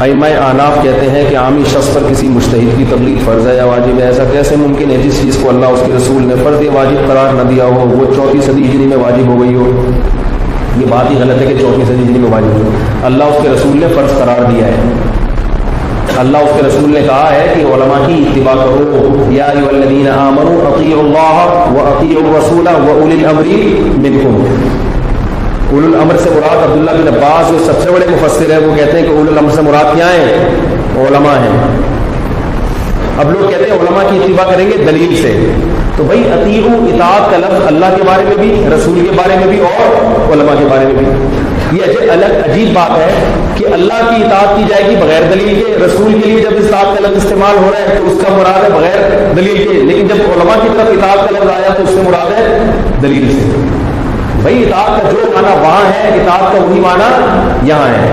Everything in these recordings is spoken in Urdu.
میں آناف کہتے ہیں کہ عامی شخص پر کسی مشتحد کی تبلیغ فرض ہے یا واجب ہے؟ ایسا کیسے ممکن ہے جس چیز کو اللہ اس کے رسول نے فرض واجب قرار نہ دیا ہو، وہ چوتھی صدی ہجری میں واجب ہو گئی ہو؟ یہ بات ہی غلط ہے کہ چوتھی صدی ہجری میں واجب ہو۔ اللہ اس کے رسول نے فرض قرار دیا ہے۔ اللہ اس کے رسول نے کہا ہے کہ علماء کی اتباع کرو۔ یا الذین آمنوا اطیعوا اللہ و اطیعوا الرسول و اولی الامر منکم۔ اول الامر سے مراد عبداللہ بن عباس جو سب سے بڑے مفسر ہیں، وہ کہتے ہیں کہ اول الامر سے مراد کیا ہیں؟ علماء ہیں۔ اب لوگ کہتے ہیں علماء کی اتباع کریں گے دلیل سے۔ تو بھائی عطیع اطاعت کا لفظ اللہ کے بارے میں بھی، رسول کے بارے میں بھی اور علماء کے بارے میں بھی۔ یہ الگ عجیب بات ہے کہ اللہ کی اطاعت کی جائے گی بغیر دلیل کے، رسول کے لیے جب اس اطاعت کا لفظ استعمال ہو رہا ہے تو اس کا مراد ہے بغیر دلیل کے۔ لیکن جب علماء کی طرف اطاعت کا لفظ آیا تو اس سے مراد ہے دلیل سے۔ بھائی، اطاعت کا معنی وہاں ہے اطاعت کا وہی معنی یہاں ہے۔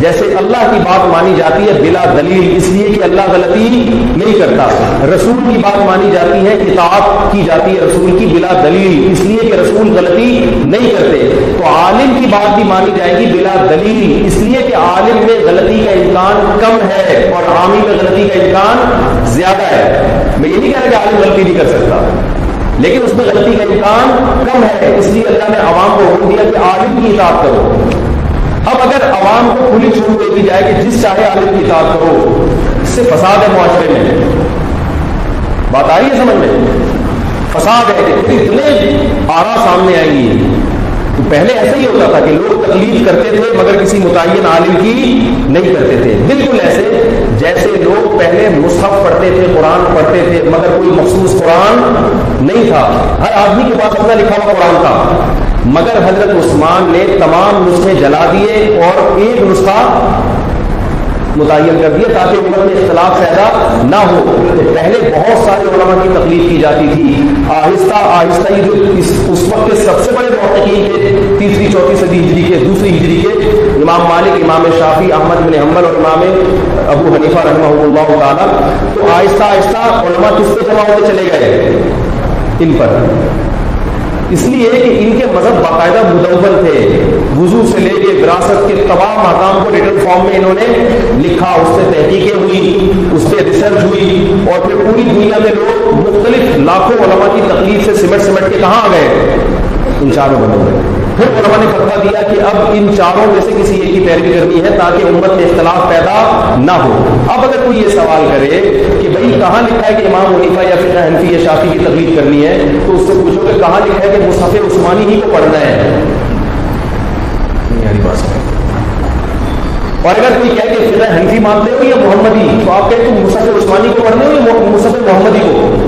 جیسے اللہ کی بات مانی جاتی ہے بلا دلیل، اس لیے کہ اللہ غلطی نہیں کرتا۔ رسول کی بات مانی جاتی ہے، اطاعت کی جاتی ہے رسول کی بلا دلیل، اس لیے کہ رسول غلطی نہیں کرتے۔ تو عالم کی بات بھی مانی جائے گی بلا دلیل، اس لیے کہ عالم میں غلطی کا امکان کم ہے اور عامی میں غلطی کا امکان زیادہ ہے۔ میں یہ نہیں کہہ رہا کہ عالم غلطی نہیں کر سکتا۔ لیکن اس میں غلطی کا امکان کم ہے، اس لیے اللہ نے عوام کو حکم دیا کہ عالم کی اطاعت کرو۔ اب اگر عوام کو کھلی چھوٹ دے دی جائے کہ جس چاہے عالم کی اطاعت کرو، اس سے فساد ہے معاشرے میں۔ بات آئی ہے سمجھ میں؟ فساد ہے۔ کہ اتنے آرا سامنے آئیں گی۔ تو پہلے ایسا ہی ہوتا تھا کہ لوگ تکلیف کرتے تھے، مگر کسی متعین عالم کی نہیں کرتے تھے۔ بالکل ایسے، جیسے لوگ پہلے مصحف پڑھتے تھے، قرآن پڑھتے تھے، مگر کوئی مخصوص قرآن نہیں تھا۔ ہر آدمی کے پاس اپنا لکھا ہوا قرآن تھا۔ مگر حضرت عثمان نے تمام نسخے جلا دیے اور ایک نسخہ متعین کر دیا تاکہ عمر میں اختلاف پیدا نہ ہو۔ پہلے بہت سارے علماء کی تکلیف کی جاتی تھی۔ آہستہ آہستہ ہی جو اس اس وقت کے سب سے بڑے محققین کے تیسری، چوتھی صدی ہجری کے، دوسری ہجری کے، امام مالک، امام شافی احمد بن حمل اور امام ابو حنیفہ رحمہ اللہ تعالیٰ۔ تو آہستہ آہستہ علماء کس پہ جمع ہوتے چلے گئے؟ ان پر۔ اس لیے کہ ان کے مذہب باقاعدہ مدول تھے۔ وضو سے لے کے وراثت کے تمام مقام کو ریٹرن فارم میں انہوں نے لکھا، اس سے تحقیقیں ہوئی، اس سے ریسرچ ہوئی اور پھر پوری دنیا میں لوگ مختلف لاکھوں علماء کی تکلیف سے سمٹ سمٹ کے کہاں آ گئے؟ ان چاروں بنے ہوئے پھر علماء نے فتوا دیا کہ اب ان چاروں میں سے کسی ایک کی پیروی کرنی ہے تاکہ امت میں اختلاف پیدا نہ ہو۔ اب اگر کوئی یہ سوال کرے کہ بھائی کہاں لکھا ہے کہ امام علیفہ یا پھر حنفی یا شافی کی تکلیف کرنی ہے، تو اس سے پوچھو کہ کہاں لکھا ہے کہ مصحف عثمانی ہی کو پڑھنا ہے۔ یعنی اور اگر کوئی کہہ کہ فقہ حنفی مانتے ہو یا محمدی، تو آپ کہتے ہیں مصحف عثمانی کو پڑھنے ہو یا مصحف محمدی کو؟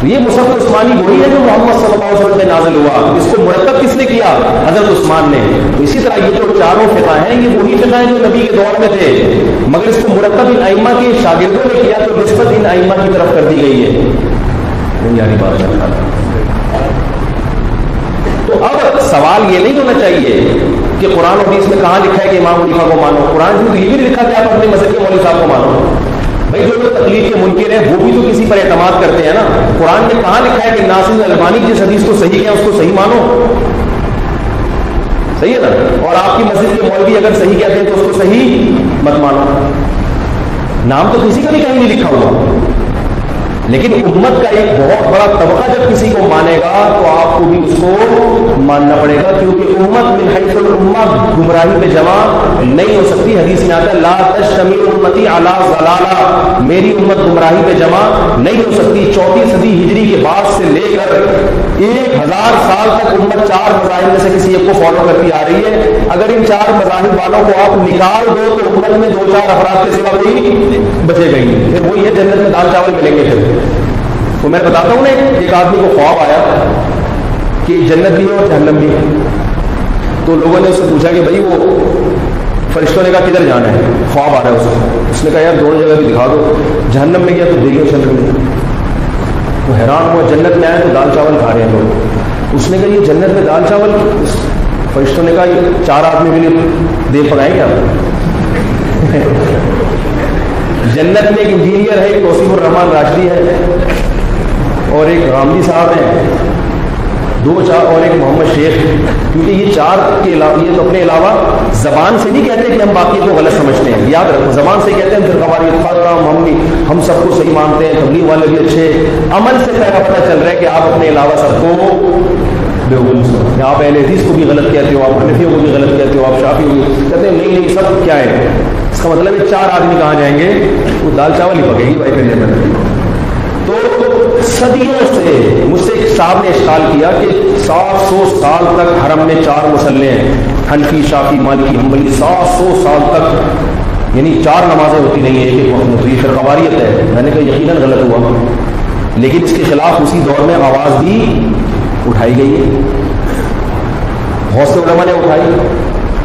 تو یہ مصحف عثمانی وہی ہے جو محمد صلی اللہ علیہ وسلم پہ نازل ہوا۔ اس کو مرتب کس نے کیا؟ حضرت عثمان نے۔ اسی طرح یہ جو چاروں فقہ ہیں، یہ وہی فقہ ہیں جو نبی کے دور میں تھے۔ مگر اس کو مرتب ان ائمہ کے شاگردوں نے کیا، تو نسبت ان ائمہ کی طرف کر دی گئی ہے۔ یعنی بات تو اب سوال یہ نہیں ہونا چاہیے کہ قرآن حدیث میں کہاں لکھا ہے کہ امام علیفہ کو مانو۔ قرآن میں یہ بھی لکھا کہ آپ اپنے مذہب کے مولوی صاحب کو مانو۔ بھائی جو لوگ تکلیف کے منکر ہیں، وہ بھی تو کسی پر اعتماد کرتے ہیں نا۔ قرآن نے کہاں لکھا ہے کہ ناصر البانی جس حدیث کو صحیح کیا، اس کو صحیح مانو۔ صحیح ہے نا؟ اور آپ کی مسجد کے مولوی اگر صحیح کہتے ہیں تو اس کو صحیح مت مانو۔ نام تو کسی کا بھی کہیں نہیں لکھا ہوا۔ لیکن امت کا ایک بہت بڑا طبقہ جب کسی کو مانے گا تو آپ کو بھی اس کو ماننا پڑے گا، کیونکہ امت میں حیث الامت گمراہی پہ جمع نہیں ہو سکتی۔ حدیث میں آتا ہے، لا تشتمی امتی علی ضلالہ میری امت گمراہی پہ جمع نہیں ہو سکتی۔ چوتھی صدی ہجری کے بعد سے لے کر ایک ہزار سال تک امت چار مذاہب میں سے کسی ایک کو فالو کرتی آ رہی ہے۔ اگر ان چار مذاہب والوں کو آپ نکال دو تو امت میں دو چار افراد کے سوا کوئی بچے گئی پھر وہی ہے، جنت میں دال چاول ملیں گے پھر۔ تو میں بتاتا ہوں نا، ایک آدمی کو خواب آیا کہ جنت بھی ہے اور جہنم بھی ہے۔ تو لوگوں نے اس سے پوچھا کہ بھائی، وہ فرشتوں نے کہا، کدھر جانا ہے؟ خواب آ رہا ہے اسے اس نے کہا، یار، دونوں جگہ بھی دکھا دو۔ جہنم میں گیا تو دیکھیے جنت میں تو حیران ہوا، جنت میں آئے تو دال چاول کھا رہے ہیں لوگ۔ اس نے کہا، یہ جنت میں دال چاول؟ فرشتوں نے کہا، یہ چار آدمی کے لیے دے پکائیں کیا؟ جنت میں ایک انجینئر ہے، ایک توسیف الرحمان راشدی ہے اور ایک غامدی صاحب ہیں۔ دو چار اور ایک محمد شیخ۔ کیونکہ یہ چار کے علاوہ یہ تو اپنے علاوہ زبان سے نہیں کہتے کہ ہم باقی کو غلط سمجھتے ہیں۔ یاد رکھو، زبان سے کہتے ہیں پھر ہماری ہم ہم سب کو صحیح مانتے ہیں، تبلیغ والے بھی اچھے عمل سے پہلا پتہ چل رہا ہے کہ آپ اپنے علاوہ سب کو آپ اہل حدیث کو بھی غلط کہتے ہو، آپ حنفیوں کو بھی غلط کہتے ہو، آپ شافی کو بھی کہتے ہیں نہیں نہیں، سب کیا ہے اس کا مطلب ہے چار آدمی کہاں جائیں گے؟ وہ دال چاول ہی پکے گی بھائی پھر تو صدیوں سے مجھ سے ایک صاحب نے اشکال کیا کہ سات سو سال تک حرم میں چار مسلح ہیں، حنفی، شافی، مالکی، حنبلی، سات سو سال تک یعنی چار نمازیں ہوتی نہیں ہیں، ایک ایک وقت قواریت ہے۔ میں نے کہا یقیناً غلط ہوا۔ لیکن اس کے خلاف اسی دور میں آواز بھی اٹھائی گئی۔ ہے بہت سے علماء نے اٹھائی۔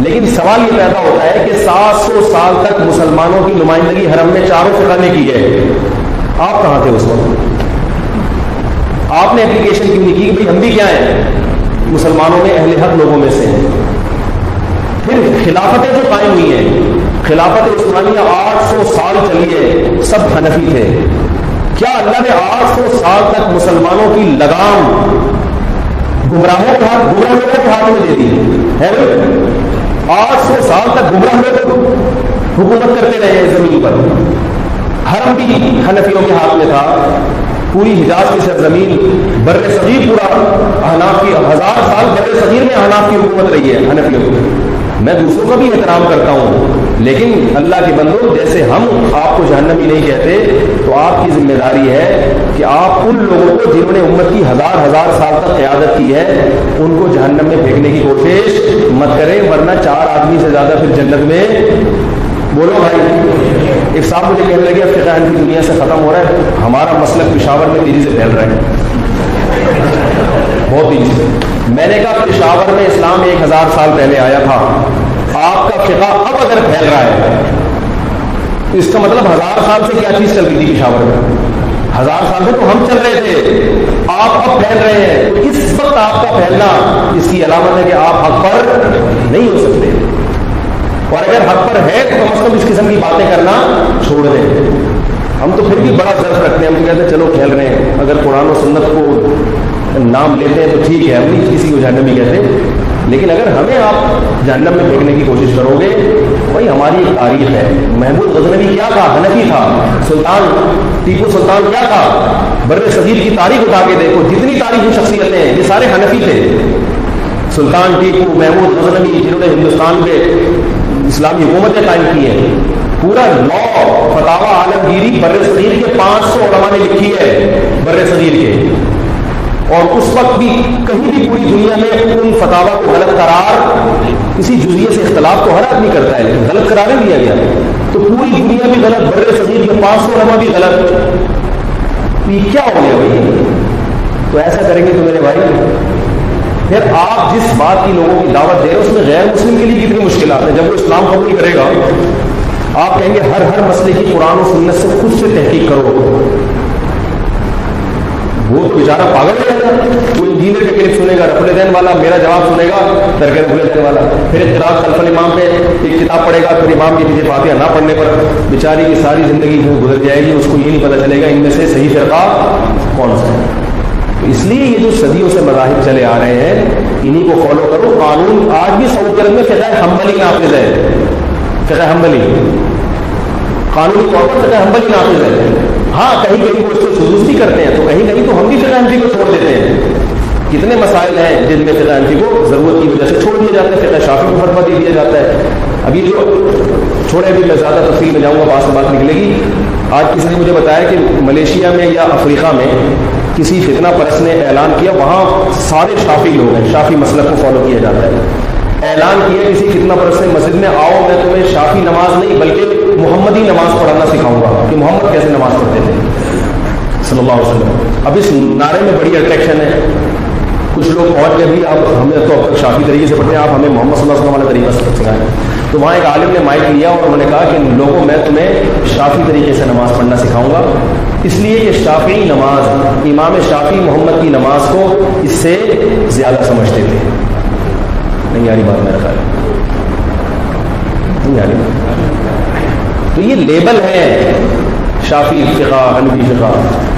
لیکن سوال یہ پیدا ہوتا ہے کہ سات سو سال تک مسلمانوں کی نمائندگی حرم میں چاروں فقہ نے کی ہے آپ کہاں تھے اس وقت؟ آپ نے اپلیکیشن کیوں نہیں کی کہ بھائی ہم بھی کیا ہیں؟ مسلمانوں میں اہل حق لوگوں میں سے ہیں۔ پھر خلافتیں جو قائم ہوئی ہیں، خلافت عثمانیہ آٹھ سو سال چلی ہے، سب حنفی تھے۔ کیا اللہ نے آٹھ سو سال تک مسلمانوں کی لگام گمراہوں کے ہاتھ گمراہ لوگوں کے ہاتھ میں دے دی؟ ہے آٹھ سو سال تک گمراہ لوگ حکومت کرتے رہے زمین پر۔ حرم بھی حنفیوں کے ہاتھ میں تھا۔ پوری حجاز کی سرزمین بر صغیر پورا۔ احناف کی ہزار سال بر صغیر میں احناف کی حکومت رہی ہے، حنفیوں کی۔ میں دوسروں کا بھی احترام کرتا ہوں۔ لیکن اللہ کے بندوں، جیسے ہم آپ کو جہنمی نہیں کہتے، تو آپ کی ذمہ داری ہے کہ آپ ان لوگوں کو جنہوں نے امت کی ہزار ہزار سال تک قیادت کی ہے، ان کو جہنم میں پھینکنے کی کوشش مت کریں، ورنہ چار آدمی سے زیادہ پھر جنت میں۔ بولو بھائی، ایک صاحب مجھے کہنے لگے فقہ کی دنیا سے ختم ہو رہا ہے، ہمارا مسئلہ پشاور میں تیزی سے پھیل رہا ہے۔ بہت تیزی سے۔ میں نے کہا، پشاور میں اسلام ایک ہزار سال پہلے آیا تھا۔ آپ کا فقہ اب اگر پھیل رہا ہے تو اس کا مطلب ہزار سال سے کیا چیز چل رہی تھی پشاور میں؟ ہزار سال سے تو ہم چل رہے تھے، آپ اب پھیل رہے ہیں۔ اس وقت آپ کا پھیلنا اس کی علامت ہے کہ آپ حق پر نہیں ہو سکتے۔ اور اگر حق پر ہے تو کم از کم اس قسم کی باتیں کرنا چھوڑ دیں۔ ہم تو پھر بھی بڑا ضرور رکھتے ہیں، ہم تو کہتے ہیں، چلو کھیل رہے ہیں۔ اگر قرآن و سنت کو نام لیتے ہیں تو ٹھیک ہے، ہم نہیں کسی کو جہنم بھی کہتے۔ لیکن اگر ہمیں آپ جہنم میں پھینکنے کی کوشش کرو گے، وہی ہماری ایک تاریخ ہے۔ محمود غزنوی کیا تھا؟ حنفی تھا۔ سلطان، ٹیپو سلطان کیا تھا؟ بر صغیر کی تاریخ اٹھا کے دیکھو، جتنی تاریخی شخصیتیں ہیں، یہ سارے حنفی تھے۔ سلطان، ٹیپو، محمود غزنوی جنہوں نے ہندوستان کے اسلامی حکومتیں قائم کی ہیں۔ پورا لا فتح عالمگیری بر صغیر کے پانچ سو علماء نے لکھی ہے، بر صغیر کے۔ اور اس وقت بھی کہیں بھی پوری دنیا میں ان فتح کو غلط قرار کسی جزیے سے اختلاف تو ہر آدمی کرتا ہے، لیکن غلط قرار نہیں دیا گیا۔ تو پوری دنیا بھی غلط بر صغیر کے پانچ سو بھی غلط۔ یہ کیا ہو گیا بھائی؟ تو ایسا کریں گے تو میرے بھائی پھر آپ جس بات کی لوگوں کی دعوت دے رہے اس میں غیر مسلم کے لیے کتنی مشکلات ہیں؟ جب وہ اسلام قبول کرے گا، آپ کہیں گے ہر ہر مسئلے کی قرآن و سنت سے خود سے تحقیق کرو۔ وہ تو بیچارہ پاگل رہے گا وہ انجینئر کا کلپ سنے گا رفل دین والا میرا جواب سنے گا درگہ بھولے دین والا۔ پھر اختلاف خلف امام پہ ایک کتاب پڑھے گا، پھر امام کے پیچھے فاتحہ نہ پڑھنے پر۔ بیچاری کی ساری زندگی جو گزر جائے گی، اس کو یہ نہیں پتہ چلے گا ان میں سے صحیح فرقہ کون سا ہے۔ اس لیے یہ جو صدیوں سے مذاہب چلے آ رہے ہیں، انہی کو فالو کرو۔ قانون آج بھی سعودی عرب میں فقہ حنبلی نافذ ہے۔ فقہ حنبلی۔ قانونی طور پر فقہ حنبلی نافذ ہے۔ ہاں کہیں کہیں وہ اس کو سدوس بھی کرتے ہیں، تو کہیں کہیں فقہ کو چھوڑ دیتے ہیں۔ کتنے مسائل ہیں جن میں فقہ حنفی کو ضرورت کی وجہ سے چھوڑ دیا جاتا ہے فقہ شافی کو فتوا دے دیا جاتا ہے۔ ابھی جو چھوڑے بھی میں زیادہ تفصیل میں جاؤں گا بات سے بات نکلے گی۔ آج کسی نے مجھے بتایا کہ ملیشیا میں یا افریقہ میں کسی فتنہ پرس نے اعلان کیا، وہاں سارے شافی لوگ ہیں۔ شافی مسلک کو فالو کیا جاتا ہے۔ اعلان کیا کسی فتنہ پرس نے، مسجد میں آؤ، میں تمہیں شافی نماز نہیں، بلکہ محمدی نماز پڑھانا سکھاؤں گا کہ محمد کیسے نماز پڑھتے تھے۔ صلی اللہ علیہ وسلم۔ اب اس نعرے میں بڑی اٹریکشن ہے۔ کچھ لوگ پہنچ گئے بھی آپ ہمیں تو اب تک شافی طریقے سے پڑھتے ہیں، آپ ہمیں محمد صلی اللہ علیہ وسلم والے طریقے سے سکھائیں تو وہاں ایک عالم نے مائک لیا اور انہوں نے کہا کہ لوگوں، میں تمہیں شافی طریقے سے نماز پڑھنا سکھاؤں گا۔ اس لیے کہ شافی نماز، امام شافی محمد کی نماز کو اس سے زیادہ سمجھتے تھے۔ نہیں یاری بات میرا خیال نہیں یاری۔ بات تو یہ لیبل ہے۔ شافی فقہ حنفی فقہ۔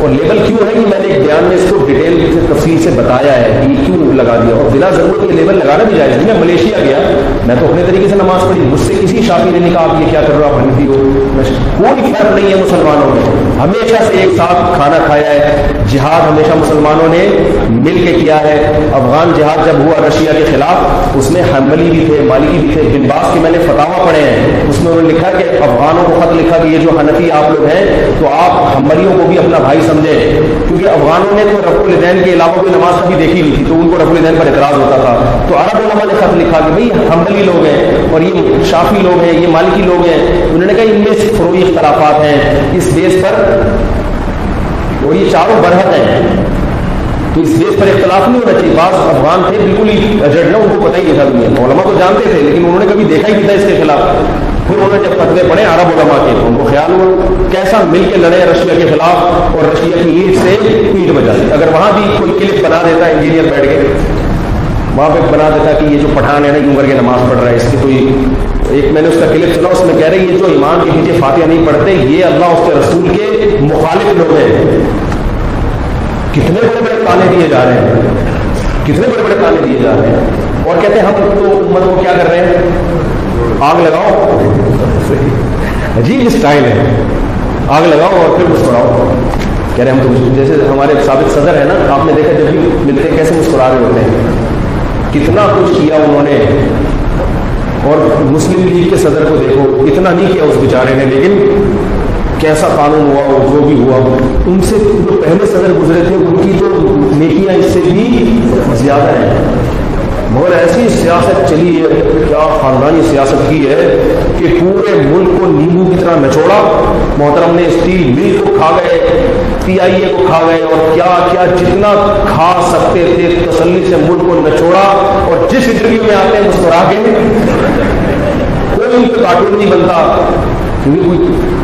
اور لیبل کیوں ہے کہ میں نے ایک بیان میں اس کو ڈیٹیل سے تفصیل سے بتایا ہے، کہ کیوں لگا دیا؟ اور بلا ضرورت یہ لیبل لگانا بھی جائے۔ جی میں ملیشیا گیا، میں تو اپنے طریقے سے نماز پڑھی، مجھ سے کسی شافی نے نہیں کہا آپ یہ کیا کر رہا آپ حنفی ہو۔ کوئی فرق نہیں ہے مسلمانوں میں۔ ہمیشہ سے ایک ساتھ کھانا کھایا ہے۔ جہاد ہمیشہ مسلمانوں نے مل کے کیا ہے۔ افغان جہاد جب ہوا رشیا کے خلاف، اس میں حنبلی بھی تھے، مالکی بھی تھے، بن باس کے میں نے فتوا پڑھے ہیں۔ اس میں انہوں نے لکھا کہ افغانوں کو خط لکھا کہ یہ جو حنفی آپ لوگ ہیں تو آپ حنبلیوں کو بھی اپنا بھائی سمجھے۔ کیونکہ افغانوں نے تو رف الدین کے علاوہ کوئی نماز کبھی دیکھی نہیں تھی، تو ان کو رف الدین پر اعتراض ہوتا تھا۔ تو عرب علماء نے خط لکھا کہ بھائی حنبلی لوگ ہیں اور یہ شافی لوگ ہیں، یہ مالکی لوگ ہیں۔ انہوں نے کہا، ان میں فروئی اختلافات ہیں۔ اس بیس پر اور یہ چاروں برحق ہیں۔ تو اس بیس پر اختلاف نہیں ہونا چاہیے۔ بعض افغان تھے، بالکل ہی اجڑنا ان کو پتہ ہی نہیں تھا دنیا علماء تو جانتے تھے، لیکن انہوں نے کبھی دیکھا ہی نہیں تھا اس کے خلاف۔ پھر انہوں نے جب فتوے پڑھے، عرب علماء کے، تو ان کو خیال ہوا کیسا مل کے لڑے رشیا کے خلاف اور رشیا کی اینٹ سے اینٹ بجا دی۔ اگر وہاں بھی کوئی کلپ بنا دیتا، انجینئر بیٹھ کے، وہاں پہ بنا دیتا کہ یہ جو پٹھان ہے نا یوں کر کے نماز پڑھ رہا ہے، اس کی کوئی ایک میں نے اس کا کلپ سنا، اس میں کہہ رہے یہ جو ایمان کے پیچھے فاتحہ نہیں پڑھتے، یہ اللہ اس کے رسول کے مخالف لوگ ہیں۔ کتنے بڑے بڑے تانے دیے جا رہے ہیں۔ کتنے بڑے بڑے تانے دیے جا رہے ہیں۔ اور کہتے ہیں ہم تو امت کو کیا کر رہے ہیں؟ آگ لگاؤ۔ عجیب اسٹائل ہے۔ آگ لگاؤ اور پھر مسکراؤ۔ کہہ رہے ہم تو جیسے ہمارے سابق صدر ہے نا، آپ نے دیکھا جب بھی ملتے ہیں کیسے مسکرا رہے ہوتے ہیں۔ کتنا کچھ کیا انہوں نے۔ اور مسلم لیگ کے صدر کو دیکھو، اتنا نہیں کیا اس بیچارے نے، لیکن کیسا قانون ہوا اور جو بھی ہوا۔ ان سے جو پہلے صدر گزرے تھے، ان کی تو نیکیاں اس سے بھی زیادہ ہیں۔ ایسی سیاست چلی ہے کیا خاندانی سیاست کی ہے کہ پورے ملک کو نیمبو کی طرح نچوڑا؟ محترم نے اسٹیل مل کو کھا گئے پی آئی اے کو کھا گئے اور کیا کیا جتنا کھا سکتے تھے تسلی سے ملک کو نچوڑا؟ اور جس انٹرویو میں آتے ہیں مسکرا کے کوئی ان پہ کارٹون نہیں بنتا۔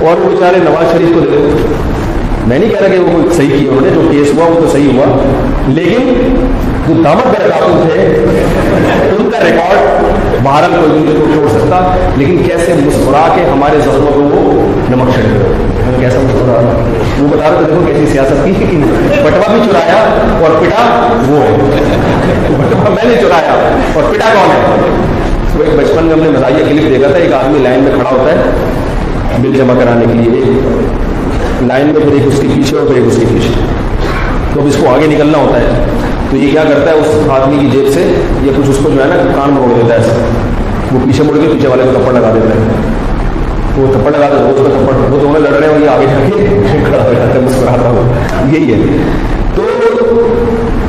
اور وہ بیچارے نواز شریف کو دیکھو میں نہیں کہہ رہا کہ وہ صحیح کیا انہوں نے، جو کیس ہوا وہ تو صحیح ہوا۔ لیکن جو دامت بڑے قاتل تھے ان کا ریکارڈ بہرحال کوئی بھی کو چھوڑ سکتا، لیکن کیسے مسکرا کے ہمارے زخموں کو وہ نمک چھڑ ہم کیسا مسکرا؟ وہ بتا رہے دیکھو کیسی سیاست کی بٹوا بھی چرایا اور پٹا وہ ہے۔ بٹوا میں نے چرایا اور پٹا کون ہے؟ تو ایک بچپن میں ہم نے مزاحیہ کلپ دیکھا تھا، ایک آدمی لائن میں کھڑا ہوتا ہے، بل جمع کرانے کے لیے۔ لائن میں پھر ایک اس کے پیچھے اور پھر ایک اس کے پیچھے۔ تو اب اس کو آگے نکلنا ہوتا ہے۔ تو یہ کیا کرتا ہے، اس آدمی کی جیب سے یہ کچھ اس کو جو ہے نا کان موڑ دیتا ہے، وہ پیچھے مڑ کے پیچھے والے کو تھپڑ لگا دیتا ہے۔ وہ تھپڑ لگا دیتا ہے اس کو تھپڑ وہ دونوں لڑ رہے ہیں اور یہ آگے جا کے کھڑا ہو جاتا ہے، مسکراتا ہوا یہی ہے۔ تو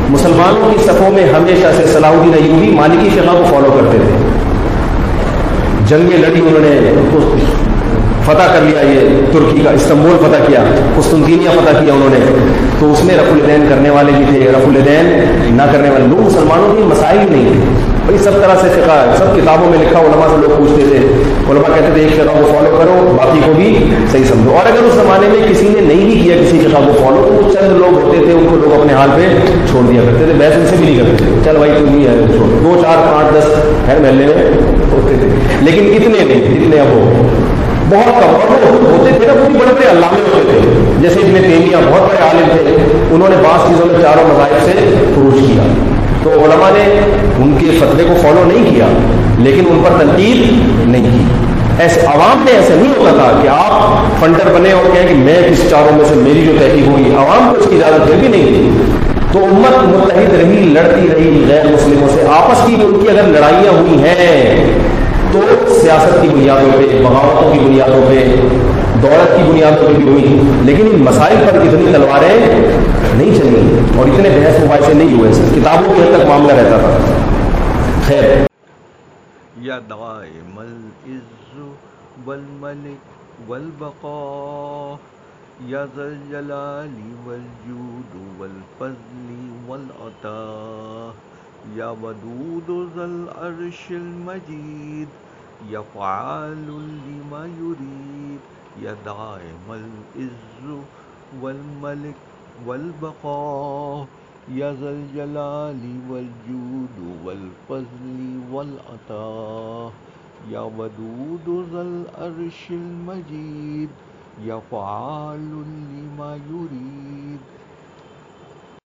مسلمانوں کی صفوں میں ہمیشہ سے صلاح الدین ایوبی مالکی فقہ کو فالو کرتے تھے۔ جنگیں لڑی انہوں نے فتح کر لیا یہ ترکی کا، استنبول فتح کیا، قسطنطینیہ فتح کیا انہوں نے۔ تو اس میں رف الدین کرنے والے بھی تھے۔ رف الدین نہ کرنے والے، لوگ مسلمانوں کی مسائل نہیں تھے بھائی سب طرح سے فقہ ہے، سب کتابوں میں لکھا علماء سے لوگ پوچھتے تھے۔ علماء کہتے تھے، ایک فقہ کو فالو کرو، باقی کو بھی صحیح سمجھو۔ اور اگر اس زمانے میں کسی نے نہیں بھی کیا کسی فقہ کو فالو تو وہ چند لوگ ہوتے تھے، ان کو لوگ اپنے حال پہ چھوڑ دیا کرتے تھے۔ بحث ان سے بھی نہیں کرتے تھے۔ چل بھائی تم نہیں ہے، چھوڑ۔ دو چار پانچ دس ہے محلے میں ہوتے تھے۔ لیکن اتنے نہیں، اتنے اب ہو۔ بہت کم۔ اور ہوتے تھے نا وہ بڑے بڑے علامے ہوتے تھے۔ جیسے ابن تیمیہ بہت بڑے عالم تھے، انہوں نے بعض چیزوں میں چاروں مذاہب سے فروج کیا۔ تو علماء نے ان کے فتوے کو فالو نہیں کیا، لیکن ان پر تنقید نہیں کی۔ ایسے عوام میں ایسا نہیں ہوتا تھا کہ آپ فنڈر بنے اور کہیں کہ میں کس چاروں میں سے میری جو تحقیق ہوگی عوام کو اس کی اجازت پھر بھی نہیں تھی۔ تو امت متحد رہی، لڑتی رہی غیر مسلموں سے، آپس کی ان کی اگر لڑائیاں ہوئی ہیں تو سیاست کی بنیادوں پہ، بغاوتوں کی بنیادوں پہ، دولت کی بنیادوں پہ بھی ہوئی۔ لیکن ان مسائل پر اتنی تلواریں نہیں چلی اور اتنے بحث مباحثے نہیں ہوئے۔ کتابوں کے حد تک معاملہ رہتا تھا۔ خیر۔ یا دائم العز والملک والبقاء، یا ذا الجلال والجود والفضل والعطاء۔ یا ودود ذا العرش المجید یا فعال لما يريد یا دائم العز والملک والبقاء یا ذا الجلال والجود والفضل والعطاء یا ودود ذا العرش المجید يفعل لما يريد